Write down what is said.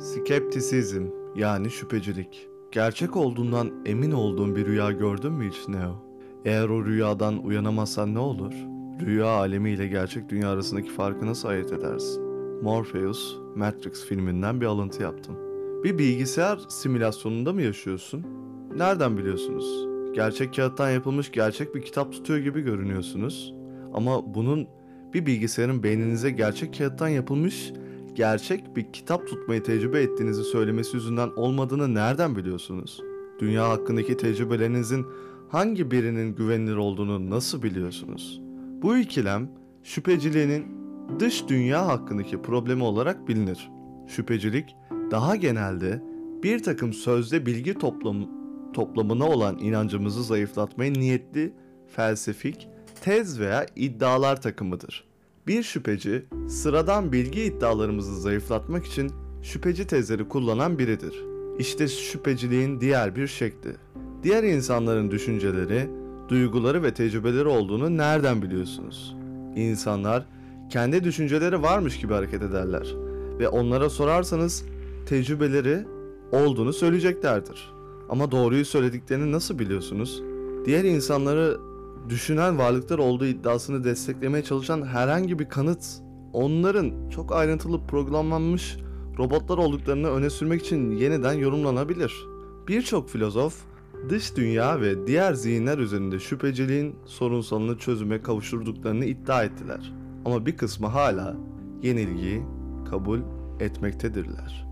Skeptisizm yani şüphecilik. Gerçek olduğundan emin olduğun bir rüya gördün mü hiç Neo? Eğer o rüyadan uyanamazsan ne olur? Rüya alemi ile gerçek dünya arasındaki farkı nasıl ayırt edersin? Morpheus, Matrix filminden bir alıntı yaptım. Bir bilgisayar simülasyonunda mı yaşıyorsun? Nereden biliyorsunuz? Gerçek kağıttan yapılmış gerçek bir kitap tutuyor gibi görünüyorsunuz. Ama bunun bir bilgisayarın beyninize gerçek kağıttan yapılmış gerçek bir kitap tutmayı tecrübe ettiğinizi söylemesi yüzünden olmadığını nereden biliyorsunuz? Dünya hakkındaki tecrübelerinizin hangi birinin güvenilir olduğunu nasıl biliyorsunuz? Bu ikilem şüpheciliğinin dış dünya hakkındaki problemi olarak bilinir. Şüphecilik daha genelde bir takım sözde bilgi toplam, toplamına olan inancımızı zayıflatmaya niyetli felsefik tez veya iddialar takımıdır. Bir şüpheci sıradan bilgi iddialarımızı zayıflatmak için şüpheci tezleri kullanan biridir. İşte şüpheciliğin diğer bir şekli. Diğer insanların düşünceleri, duyguları ve tecrübeleri olduğunu nereden biliyorsunuz? İnsanlar kendi düşünceleri varmış gibi hareket ederler ve onlara sorarsanız tecrübeleri olduğunu söyleyeceklerdir. Ama doğruyu söylediklerini nasıl biliyorsunuz? Diğer insanları düşünen varlıklar olduğu iddiasını desteklemeye çalışan herhangi bir kanıt onların çok ayrıntılı programlanmış robotlar olduklarını öne sürmek için yeniden yorumlanabilir. Birçok filozof dış dünya ve diğer zihinler üzerinde şüpheciliğin sorunsalını çözüme kavuşturduklarını iddia ettiler. Ama bir kısmı hala yenilgiyi kabul etmektedirler.